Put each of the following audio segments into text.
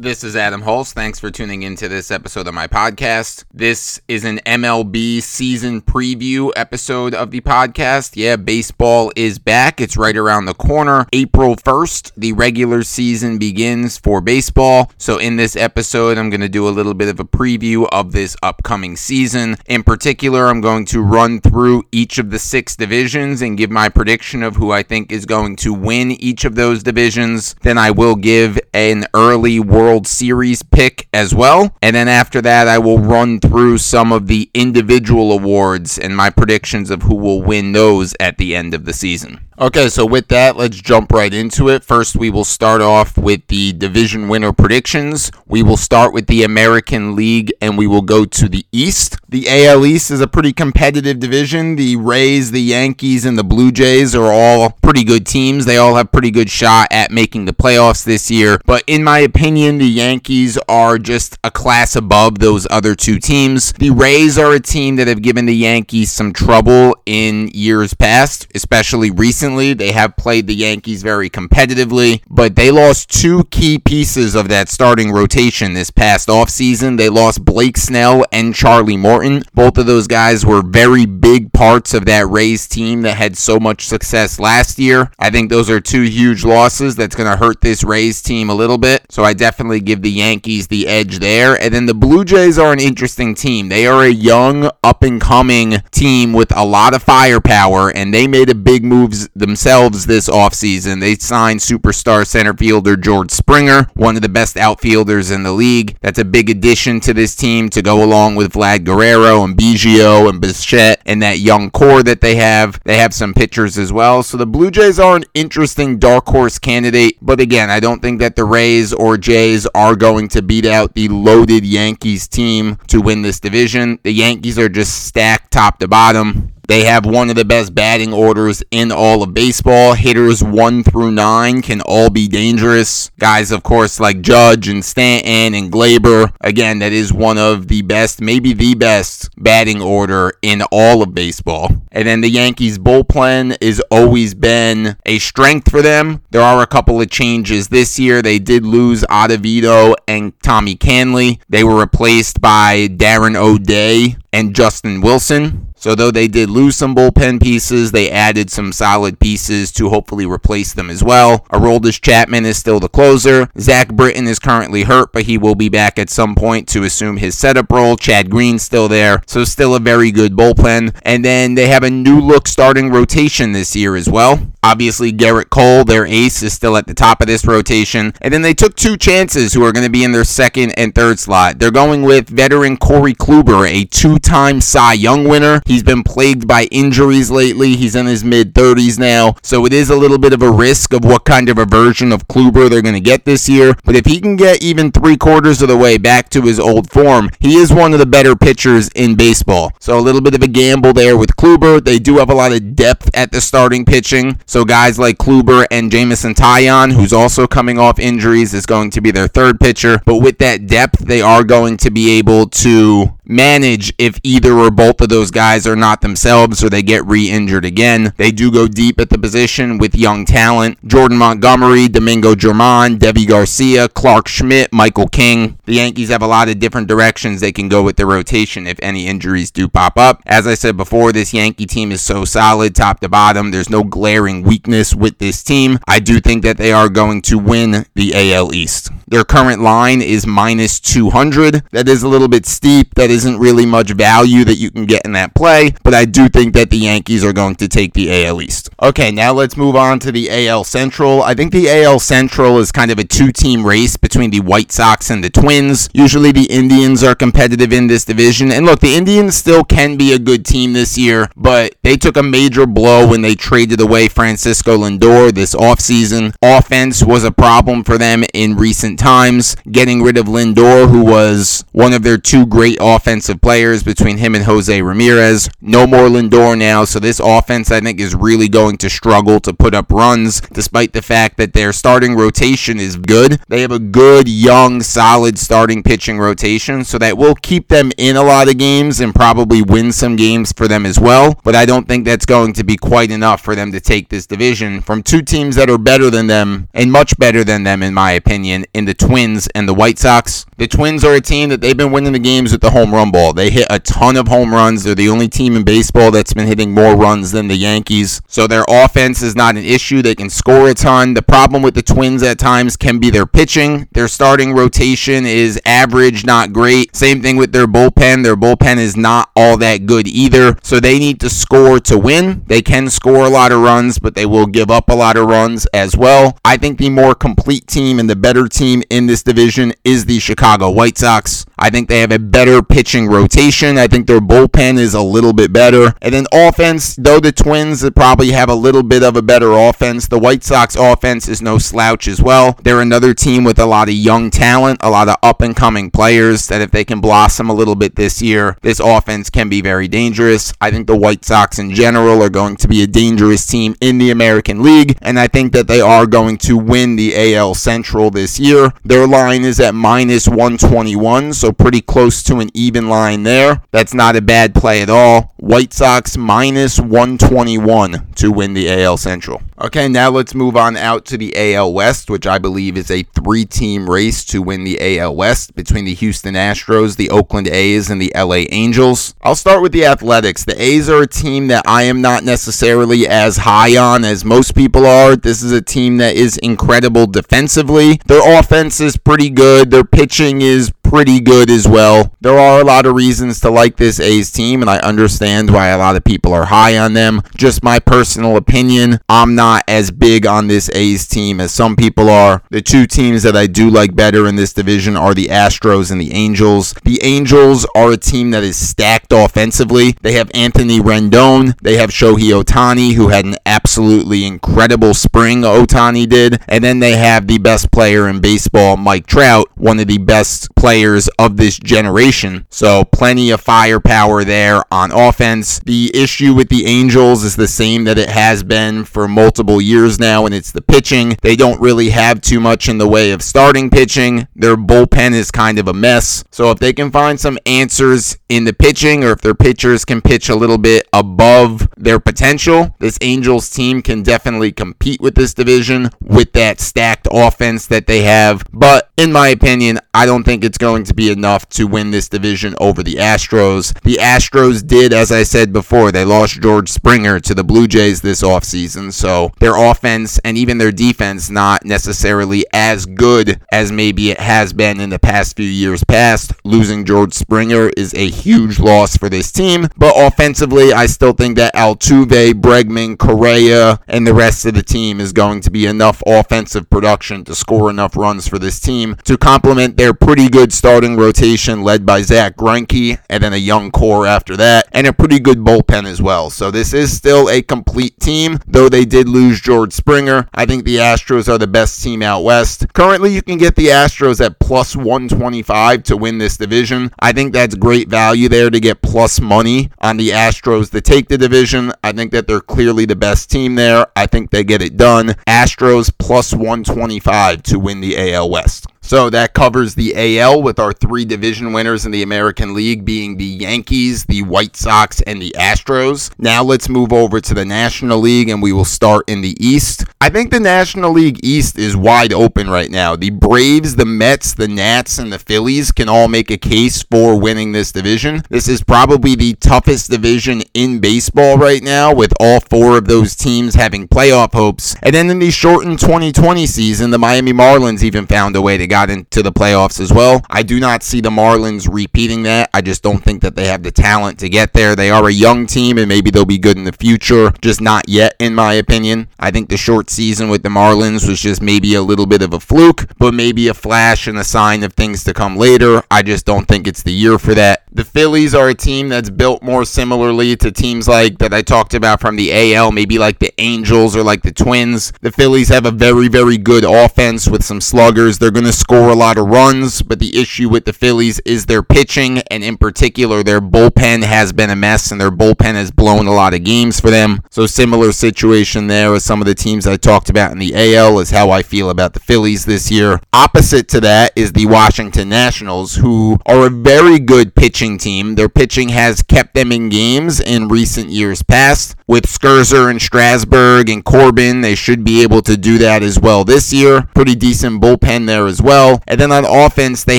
This is Adam Holst. Thanks for tuning into this episode of my podcast. This is an MLB season preview episode of the podcast. Yeah, baseball is back. It's right around the corner. April 1st, the regular season begins for baseball. So, in this episode, I'm going to do a little bit of a preview of this upcoming season. In particular, I'm going to run through each of the six divisions and give my prediction of who I think is going to win each of those divisions. Then I will give an early World World Series pick as well. And then after that, I will run through some of the individual awards and my predictions of who will win those at the end of the season. Okay, so with that, let's jump right into it. First, we will start off with the division winner predictions. We will start with the American League and we will go to the East. The AL East is a pretty competitive division. The Rays, the Yankees, and the Blue Jays are all pretty good teams. They all have pretty good shot at making the playoffs this year. But in my opinion, the Yankees are just a class above those other two teams. The Rays are a team that have given the Yankees some trouble in years past, especially recently recently. They have played the Yankees very competitively, but they lost two key pieces of that starting rotation this past offseason. They lost Blake Snell and Charlie Morton. Both of those guys were very big parts of that Rays team that had so much success last year. I think those are two huge losses that's going to hurt this Rays team a little bit. So I definitely give the Yankees the edge there. And then the Blue Jays are an interesting team. They are a young, up and coming team with a lot of firepower, and they made a big moves themselves this offseason. They signed superstar center fielder George Springer, one of the best outfielders in the league. That's a big addition to this team to go along with Vlad Guerrero and Biggio and Bichette and that young core that they have. They have some pitchers as well. So the Blue Jays are an interesting dark horse candidate. But again, I don't think that the Rays or Jays are going to beat out the loaded Yankees team to win this division. The Yankees are just stacked top to bottom. They have one of the best batting orders in all of baseball. Hitters 1 through 9 can all be dangerous. Guys, of course, like Judge and Stanton and Gleyber. Again, that is one of the best, maybe the best batting order in all of baseball. And then the Yankees bullpen has always been a strength for them. There are a couple of changes this year. They did lose Ottavino and Tommy Kahnle. They were replaced by Darren O'Day and Justin Wilson. So, though they did lose some bullpen pieces, they added some solid pieces to hopefully replace them as well. Aroldis Chapman is still the closer. Zach Britton is currently hurt, but he will be back at some point to assume his setup role. Chad Green's still there, so still a very good bullpen. And then they have a new look starting rotation this year as well. Obviously, Gerrit Cole, their ace, is still at the top of this rotation. And then they took two chances who are going to be in their second and third slot. They're going with veteran Corey Kluber, a two time Cy Young winner. He's been plagued by injuries lately. He's in his mid 30s now. So it is a little bit of a risk of what kind of a version of Kluber they're going to get this year. But if he can get even three quarters of the way back to his old form, he is one of the better pitchers in baseball. So a little bit of a gamble there with Kluber. They do have a lot of depth at the starting pitching. So guys like Kluber and Jameson Taillon, who's also coming off injuries, is going to be their third pitcher. But with that depth, they are going to be able to manage if either or both of those guys are not themselves or they get re-injured again. They do go deep at the position with young talent. Jordan Montgomery, Domingo German, Deivi Garcia, Clarke Schmidt, Michael King. The Yankees have a lot of different directions they can go with the rotation if any injuries do pop up. As I said before, this Yankee team is so solid top to bottom. There's no glaring weakness with this team. I do think that they are going to win the AL East. Their current line is minus 200. That is a little bit steep. That isn't really much value that you can get in that play, but I do think that the Yankees are going to take the AL East. Okay, now let's move on to the AL Central. I think the AL Central is kind of a two team race between the White Sox and the Twins. Usually the Indians are competitive in this division. And look, the Indians still can be a good team this year, but they took a major blow when they traded away Francisco Lindor this offseason. Offense was a problem for them in recent times. Getting rid of Lindor, who was one of their two great offensive offensive players between him and Jose Ramirez. No more Lindor now, so this offense I think is really going to struggle to put up runs, despite the fact that their starting rotation is good. They have a good, young, solid starting pitching rotation, so that will keep them in a lot of games and probably win some games for them as well. But I don't think that's going to be quite enough for them to take this division from two teams that are better than them and much better than them, in my opinion, in the Twins and the White Sox. The Twins are a team that they've been winning the games with the home run ball. They hit a ton of home runs. They're the only team in baseball that's been hitting more runs than the Yankees. So their offense is not an issue. They can score a ton. The problem with the Twins at times can be their pitching. Their starting rotation is average, not great. Same thing with their bullpen. Their bullpen is not all that good either. So they need to score to win. They can score a lot of runs, but they will give up a lot of runs as well. I think the more complete team and the better team in this division is the Chicago White Sox. I think they have a better pitching rotation. I think their bullpen is a little bit better. And then offense, though the Twins probably have a little bit of a better offense, the White Sox offense is no slouch as well. They're another team with a lot of young talent, a lot of up and coming players that if they can blossom a little bit this year, this offense can be very dangerous. I think the White Sox in general are going to be a dangerous team in the American League, and I think that they are going to win the AL Central this year. Their line is at minus 121, so pretty close to an even line there. That's not a bad play at all. White Sox minus 121 to win the AL Central. Okay, now let's move on out to the AL West, which I believe is a three team race to win the AL West between the Houston Astros, the Oakland A's, and the LA Angels. I'll start with the Athletics. The A's are a team that I am not necessarily as high on as most people are. This is a team that is incredible defensively. Their offense is pretty good, their pitching is pretty good as well. There are a lot of reasons to like this A's team, and I understand why a lot of people are high on them. Just my personal opinion, I'm not as big on this A's team as some people are. The two teams that I do like better in this division are the Astros and the Angels. The Angels are a team that is stacked offensively. They have Anthony Rendon, they have Shohei Ohtani, who had an absolutely incredible spring, Ohtani did, and then they have the best player in baseball, Mike Trout, one of the best players players of this generation. So plenty of firepower there on offense. The issue with the Angels is the same that it has been for multiple years now, and it's the pitching. They don't really have too much in the way of starting pitching. Their bullpen is kind of a mess. So if they can find some answers in the pitching, or if their pitchers can pitch a little bit above their potential, this Angels team can definitely compete with this division with that stacked offense that they have. But in my opinion, I don't think it's going to be enough to win this division over the Astros. The Astros did, as I said before, they lost George Springer to the Blue Jays this offseason, so their offense and even their defense not necessarily as good as maybe it has been in the past few years past. Losing George Springer is a huge loss for this team, but offensively, I still think that Altuve, Bregman, Correa, and the rest of the team is going to be enough offensive production to score enough runs for this team to complement their pretty good starting rotation led by Zack Greinke, and then a young core after that, and a pretty good bullpen as well. So this is still a complete team, though they did lose George Springer. I think the Astros are the best team out west. Currently, you can get the Astros at plus 125 to win this division. I think that's great value there to get plus money on the Astros to take the division. I think that they're clearly the best team there. I think they get it done. Astros plus 125 to win the AL West. So that covers the AL with our three division winners in the American League being the Yankees, the White Sox, and the Astros. Now let's move over to the National League and we will start in the East. I think the National League East is wide open right now. The Braves, the Mets, the Nats, and the Phillies can all make a case for winning this division. This is probably the toughest division in baseball right now, with all four of those teams having playoff hopes. And then in the shortened 2020 season, the Miami Marlins even found a way to got into the playoffs as well. I do not see the Marlins repeating that. I just don't think that they have the talent to get there. They are a young team and maybe they'll be good in the future, just not yet, in my opinion. I think the short season with the Marlins was just maybe a little bit of a fluke, but maybe a flash and a sign of things to come later. I just don't think it's the year for that. The Phillies are a team that's built more similarly to teams like that I talked about from the AL, maybe like the Angels or like the Twins. The Phillies have a very, very good offense with some sluggers. They're going to score a lot of runs, but the issue with the Phillies is their pitching, and in particular, their bullpen has been a mess, and their bullpen has blown a lot of games for them. So, similar situation there as some of the teams I talked about in the AL is how I feel about the Phillies this year. Opposite to that is the Washington Nationals, who are a very good pitching team. Their pitching has kept them in games in recent years past. With Scherzer and Strasburg and Corbin, they should be able to do that as well this year. Pretty decent bullpen there as well. And then on offense, they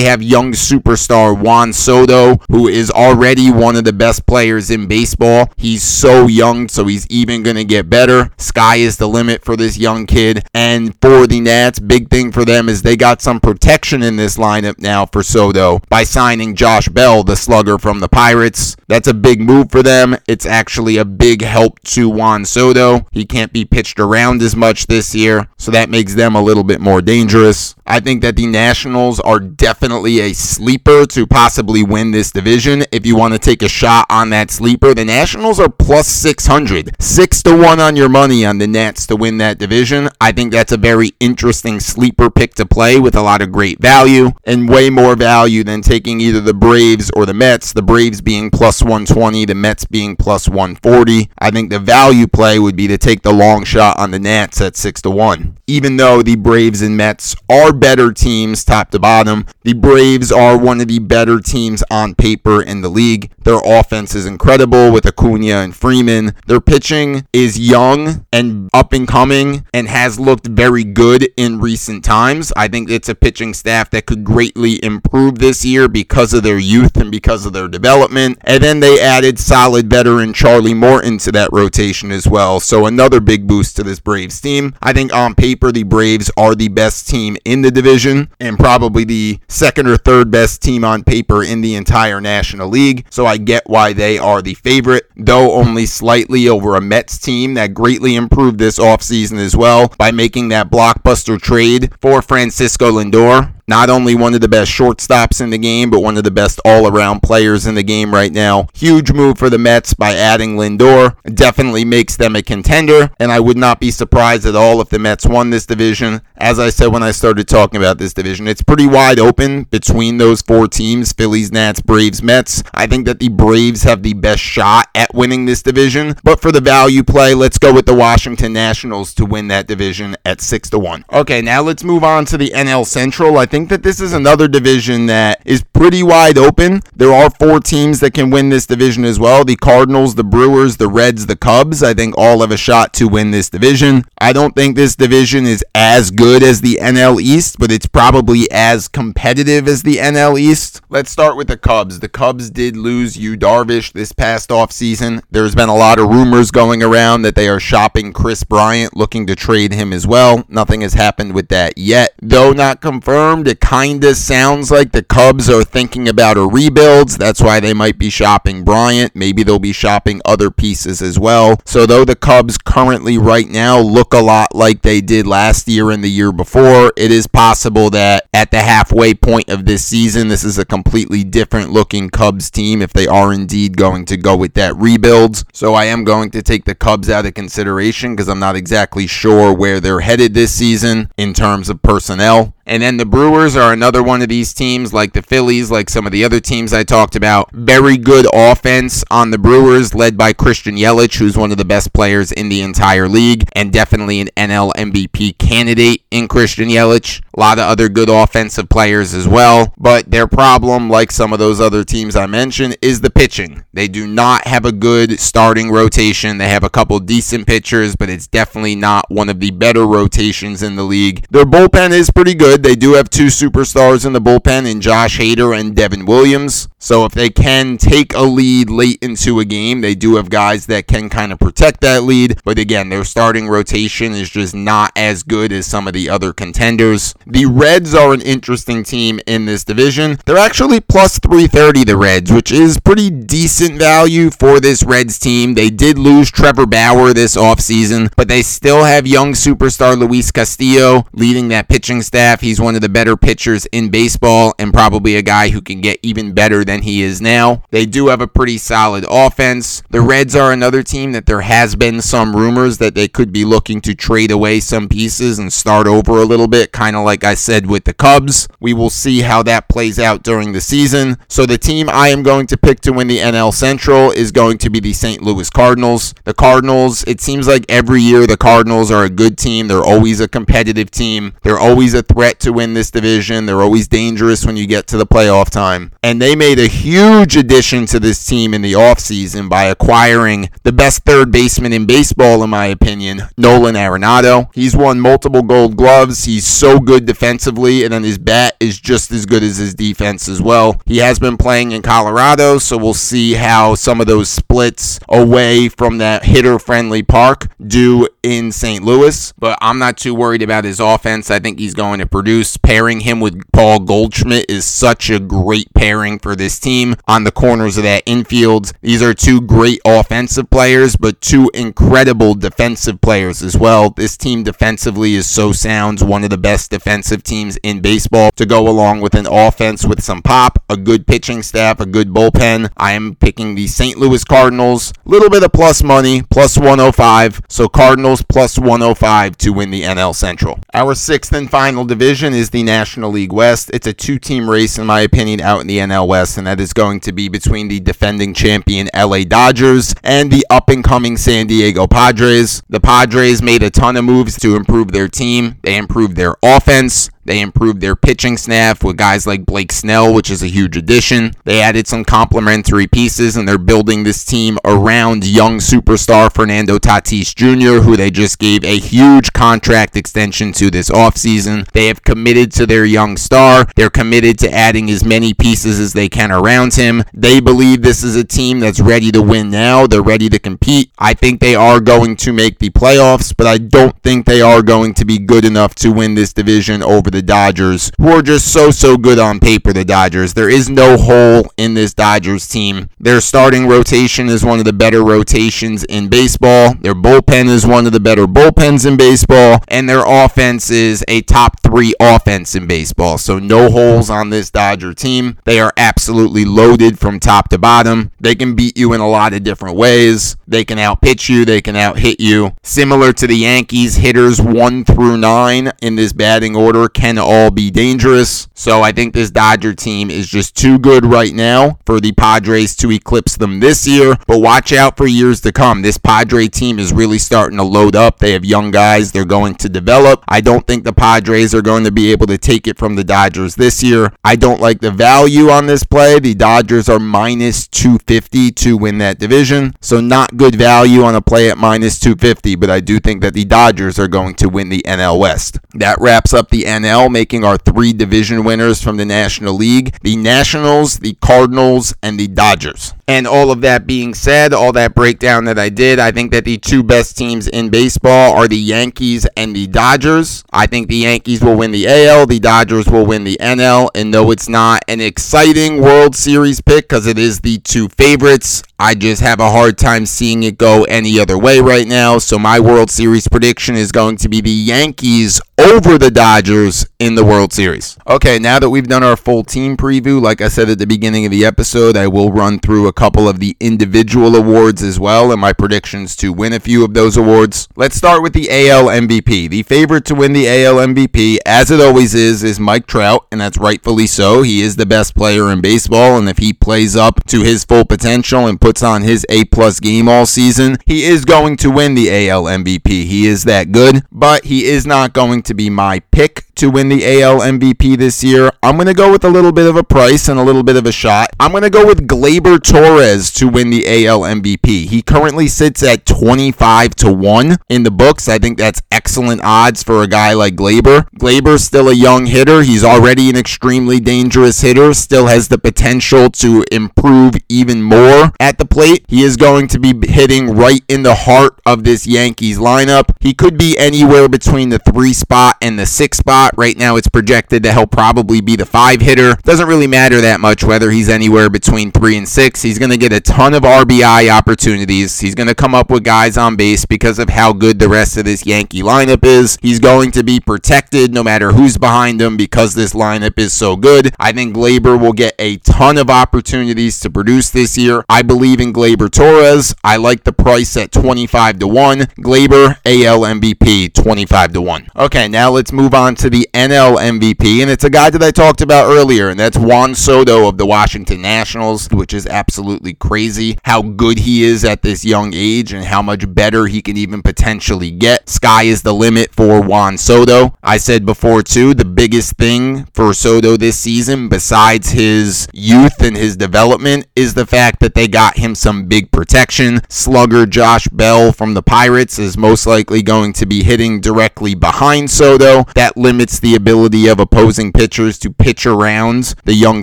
have young superstar Juan Soto, who is already one of the best players in baseball. He's so young, so he's even going to get better. Sky is the limit for this young kid. And for the Nats, big thing for them is they got some protection in this lineup now for Soto by signing Josh Bell, the slugger from the Pirates. That's a big move for them. It's actually a big help to Juan Soto. He can't be pitched around as much this year, so that makes them a little bit more dangerous. I think that the Nationals are definitely a sleeper to possibly win this division. If you want to take a shot on that sleeper, the Nationals are plus 600. 6 to 1 on your money on the Nats to win that division. I think that's a very interesting sleeper pick to play with a lot of great value and way more value than taking either the Braves or the Mets. The Braves being plus 120, the Mets being plus 140. I think the value play would be to take the long shot on the Nats at 6 to 1. Even though the Braves and Mets are better teams top to bottom, the Braves are one of the better teams on paper in the league. Their offense is incredible with Acuna and Freeman. Their pitching is young and up and coming and has looked very good in recent times. I think it's a pitching staff that could greatly improve this year because of their youth and because of their development. And then they added solid veteran Charlie Morton to that rotation as well. So another big boost to this Braves team. I think on paper, the Braves are the best team in the division and probably the second or third best team on paper in the entire National League. So I get why they are the favorite, though only slightly over a Mets team that greatly improved this offseason as well by making that blockbuster trade for Francisco Lindor not only one of the best shortstops in the game, but one of the best all around players in the game right now. Huge move for the Mets by adding Lindor. Definitely makes them a contender, and I would not be surprised at all if the Mets won this division. As I said when I started talking about this division, it's pretty wide open between those four teams Phillies, Nats, Braves, Mets. I think that the Braves have the best shot at winning this division, but for the value play, let's go with the Washington Nationals to win that division at 6 to 1. Okay, now let's move on to the NL Central. I think that this is another division that is pretty wide open. There are four teams that can win this division as well the Cardinals, the Brewers, the Reds, the Cubs. I think all have a shot to win this division. I don't think this division is as good as the NL East, but it's probably as competitive as the NL East. Let's start with the Cubs. The Cubs did lose Yu Darvish this past offseason. There's been a lot of rumors going around that they are shopping Kris Bryant, looking to trade him as well. Nothing has happened with that yet. Though not confirmed, it kind of sounds like the Cubs are thinking about a rebuild. That's why they might be shopping Bryant. Maybe they'll be shopping other pieces as well. So, though the Cubs currently, right now, look a lot like they did last year and the year before, it is possible that at the halfway point of this season, this is a completely different looking Cubs team if they are indeed going to go with that rebuild. So, I am going to take the Cubs out of consideration because I'm not exactly sure where they're headed this season in terms of personnel. And then the Brewers are another one of these teams, like the Phillies, like some of the other teams I talked about. Very good offense on the Brewers, led by Christian Yelich, who's one of the best players in the entire league, and definitely an NL MVP candidate in Christian Yelich. A lot of other good offensive players as well. But their problem, like some of those other teams I mentioned, is the pitching. They do not have a good starting rotation. They have a couple decent pitchers, but it's definitely not one of the better rotations in the league. Their bullpen is pretty good good. They do have two superstars in the bullpen in Josh Hader and Devin Williams. So if they can take a lead late into a game, they do have guys that can kind of protect that lead. But again, their starting rotation is just not as good as some of the other contenders. The Reds are an interesting team in this division. They're actually plus 330, the Reds, which is pretty decent value for this Reds team. They did lose Trevor Bauer this offseason, but they still have young superstar Luis Castillo leading that pitching staff. He's one of the better pitchers in baseball and probably a guy who can get even better than he is now. They do have a pretty solid offense. The Reds are another team that there has been some rumors that they could be looking to trade away some pieces and start over a little bit, kind of like I said with the Cubs. We will see how that plays out during the season. So the team I am going to pick to win the NL Central is going to be the St. Louis Cardinals. The Cardinals, it seems like every year the Cardinals are a good team. They're always a competitive team. They're always a threat to win this division. They're always dangerous when you get to the playoff time. And they made a huge addition to this team in the offseason by acquiring the best third baseman in baseball, in my opinion, Nolan Arenado. He's won multiple gold gloves. He's so good defensively, and then his bat is just as good as his defense as well. He has been playing in Colorado, so we'll see how some of those splits away from that hitter friendly park do in St. Louis. But I'm not too worried about his offense. I think he's going to produce. Pairing him with Paul Goldschmidt is such a great pairing for this team on the corners of that infield. These are two great offensive players, but two incredible defensive players as well. This team defensively is so sound, one of the best defensive teams in baseball to go along with an offense with some pop, a good pitching staff, a good bullpen. I am picking the St. Louis Cardinals. Little bit of plus money, plus 105. So Cardinals plus 105 to win the NL Central. Our sixth and final division is the National League West. It's a two team race, in my opinion, out in the NL West, and that is going to be between the defending champion LA Dodgers and the up and coming San Diego Padres. The Padres made a ton of moves to improve their team, they improved their offense. They improved their pitching staff with guys like Blake Snell, which is a huge addition. They added some complementary pieces, and they're building this team around young superstar Fernando Tatis Jr., who they just gave a huge contract extension to this offseason. They have committed to their young star. They're committed to adding as many pieces as they can around him. They believe this is a team that's ready to win now. They're ready to compete. I think they are going to make the playoffs, but I don't think they are going to be good enough to win this division over the Dodgers, who are just so, so good on paper, the Dodgers. There is no hole in this Dodgers team. Their starting rotation is one of the better rotations in baseball. Their bullpen is one of the better bullpens in baseball. And their offense is a top three offense in baseball. So no holes on this Dodger team. They are absolutely loaded from top to bottom. They can beat you in a lot of different ways. They can outpitch you. They can out hit you. Similar to the Yankees, hitters one through nine in this batting order can all be dangerous. So I think this Dodger team is just too good right now for the Padres to eclipse them this year. But watch out for years to come. This Padre team is really starting to load up. They have young guys they're going to develop. I don't think the Padres are going to be able to take it from the Dodgers this year. I don't like the value on this play. The Dodgers are minus 250 to win that division. So not good value on a play at minus 250, but I do think that the Dodgers are going to win the NL West. That wraps up the NL, making our three division winners from the National League the Nationals, the Cardinals, and the Dodgers. And all of that being said, all that breakdown that I did, I think that the two best teams in baseball are the Yankees and the Dodgers. I think the Yankees will win the AL, the Dodgers will win the NL. And though it's not an exciting World Series pick because it is the two favorites, I just have a hard time seeing it go any other way right now. So my World Series prediction is going to be the Yankees over the Dodgers in the World Series. Okay, now that we've done our full team preview, like I said at the beginning of the episode, I will run through a couple of the individual awards as well and my predictions to win a few of those awards. Let's start with the AL MVP. The favorite to win the AL MVP, as it always is, is Mike Trout, and that's rightfully so. He is the best player in baseball, and if he plays up to his full potential and puts on his A plus game all season, he is going to win the AL MVP. He is that good, but he is not going to be my pick to win the AL MVP this year. I'm going to go with a little bit of a price and a little bit of a shot. I'm going to go with Gleyber Torres to win the AL MVP. He currently sits at 25 to 1 in the books. I think that's excellent odds for a guy like Gleyber. Gleyber's still a young hitter. He's already an extremely dangerous hitter, still has the potential to improve even more at the plate. He is going to be hitting right in the heart of this Yankees lineup. He could be anywhere between the 3 spot and the 6 spot spot. Right now, it's projected that he'll probably be the five hitter. Doesn't really matter that much whether he's anywhere between three and six. He's He's going to get a ton of RBI opportunities. He's going to come up with guys on base because of how good the rest of this Yankee lineup is. He's going to be protected no matter who's behind him because this lineup is so good. I think Gleyber will get a ton of opportunities to produce this year. I believe in Gleyber Torres. I like the price at 25 to 1. Gleyber AL MVP 25 to 1. Okay, now let's move on to the NL MVP and it's a guy that I talked about earlier and that's Juan Soto of the Washington Nationals, which is absolutely crazy how good he is at this young age and how much better he can even potentially get. Sky is the limit for Juan Soto. I said before too, the biggest thing for Soto this season besides his youth and his development is the fact that they got him some big protection. Slugger Josh Bell from the Pirates is most likely going to be hitting directly behind Soto. That limits the ability of opposing pitchers to pitch around the young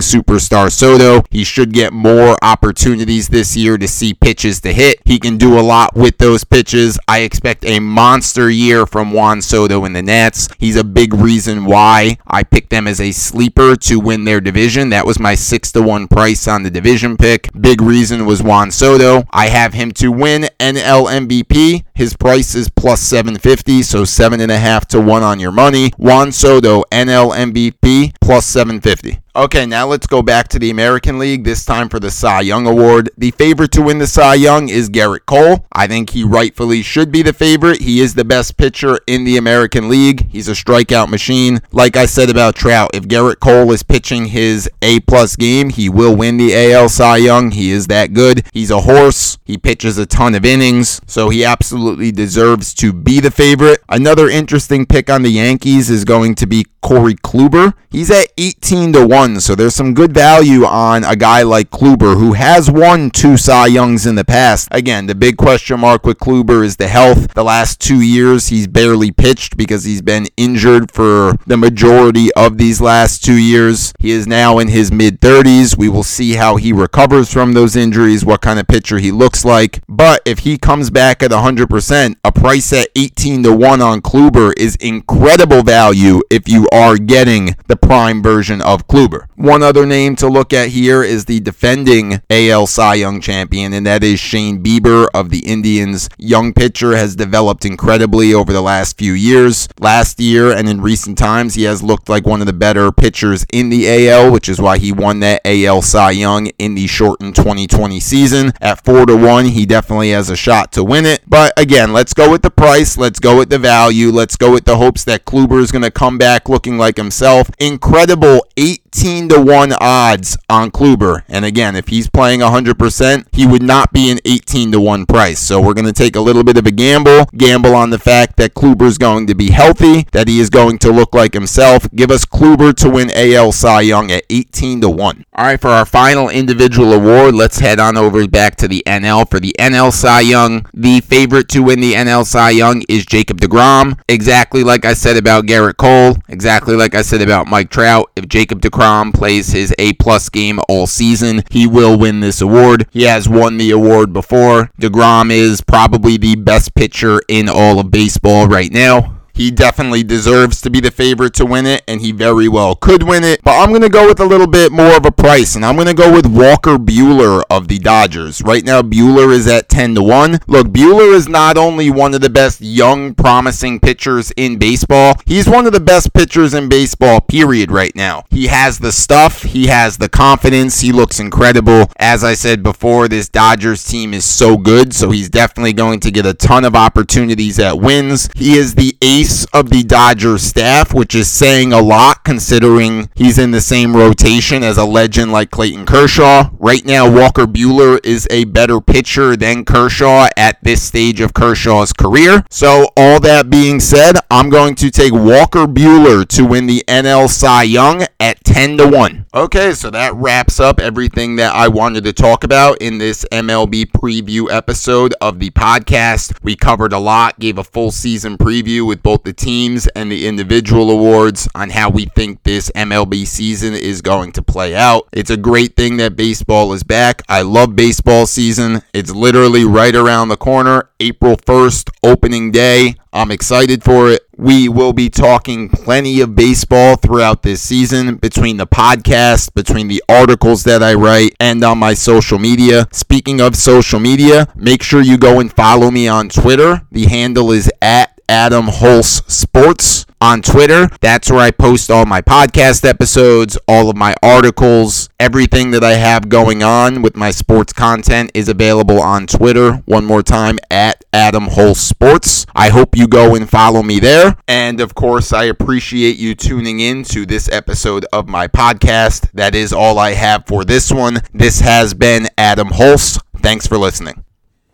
superstar Soto. He should get more opportunities this year to see pitches to hit. He can do a lot with those pitches. I expect a monster year from Juan Soto in the Nats. He's a big reason why I picked them as a sleeper to win their division. That was my 6 to 1 price on the division pick. Big reason was Juan Soto. I have him to win NL MVP. His price is plus 750, so 7.5 to 1 on your money. Juan Soto, NL MVP, plus 750. Okay, now let's go back to the American League, this time for the Cy Young Award. The favorite to win the Cy Young is Gerrit Cole. I think he rightfully should be the favorite. He is the best pitcher in the American League. He's a strikeout machine. Like I said about Trout, if Gerrit Cole is pitching his A plus game, he will win the AL Cy Young. He is that good. He's a horse. He pitches a ton of innings, so he absolutely deserves to be the favorite. Another interesting pick on the Yankees is going to be Corey Kluber. He's at 18 to 1, so there's some good value on a guy like Kluber who has won two Cy Youngs in the past. Again, the big question mark with Kluber is the health. The last two years, he's barely pitched because he's been injured for the majority of these last two years. He is now in his mid 30s. We will see how he recovers from those injuries, what kind of pitcher he looks like. But if he comes back at 100%, a price at 18 to 1 on Kluber is incredible value if you are getting the prime version of Kluber. One other name to look at here is the defending AL Cy Young champion, and that is Shane Bieber of the Indians. Young pitcher has developed incredibly over the last few years. Last year and in recent times, he has looked like one of the better pitchers in the AL, which is why he won that AL Cy Young in the shortened 2020 season. At 4 to 1, he definitely has a shot to win it. But again, let's go with the price, let's go with the value, let's go with the hopes that Kluber is going to come back looking like himself. Incredible 18 to 1 odds on Kluber. And again, if he's playing 100%, he would not be an 18 to 1 price. So we're going to take a little bit of a gamble, gamble on the fact that Kluber is going to be healthy, that he is going to look like himself. Give us Kluber to win AL Cy Young at 18 to 1. All right, for our final individual award, let's head on over back to the NL for the NL Cy Young. The favorite to win the NL Cy Young is Jacob DeGrom. Exactly like I said about Gerrit Cole, exactly like I said about Mike Trout. If Jacob DeGrom plays his A plus game all season, he will win this award. He has won the award before. DeGrom is probably the best pitcher in all of baseball right now. He definitely deserves to be the favorite to win it, and he very well could win it. But I'm going to go with a little bit more of a price, and I'm going to go with Walker Buehler of the Dodgers. Right now, Buehler is at 10 to 1. Look, Buehler is not only one of the best young, promising pitchers in baseball, he's one of the best pitchers in baseball, period, right now. He has the stuff, he has the confidence, he looks incredible. As I said before, this Dodgers team is so good, so he's definitely going to get a ton of opportunities at wins. He is the ace of the Dodgers staff, which is saying a lot considering he's in the same rotation as a legend like Clayton Kershaw. Right now, Walker Buehler is a better pitcher than Kershaw at this stage of Kershaw's career. So, all that being said, I'm going to take Walker Buehler to win the NL Cy Young at 10 to 1. Okay, so that wraps up everything that I wanted to talk about in this MLB preview episode of the podcast. We covered a lot, gave a full season preview with both both the teams and the individual awards on how we think this MLB season is going to play out. It's a great thing that baseball is back. I love baseball season. It's literally right around the corner, April 1st, opening day. I'm excited for it. We will be talking plenty of baseball throughout this season between the podcast, between the articles that I write, and on my social media. Speaking of social media, make sure you go and follow me on Twitter. The handle is at Adam Hulse Sports on Twitter. That's where I post all my podcast episodes, all of my articles, everything that I have going on with my sports content is available on Twitter. One more time at Adam Hulse Sports. I hope you go and follow me there. And of course, I appreciate you tuning in to this episode of my podcast. That is all I have for this one. This has been Adam Hulse. Thanks for listening.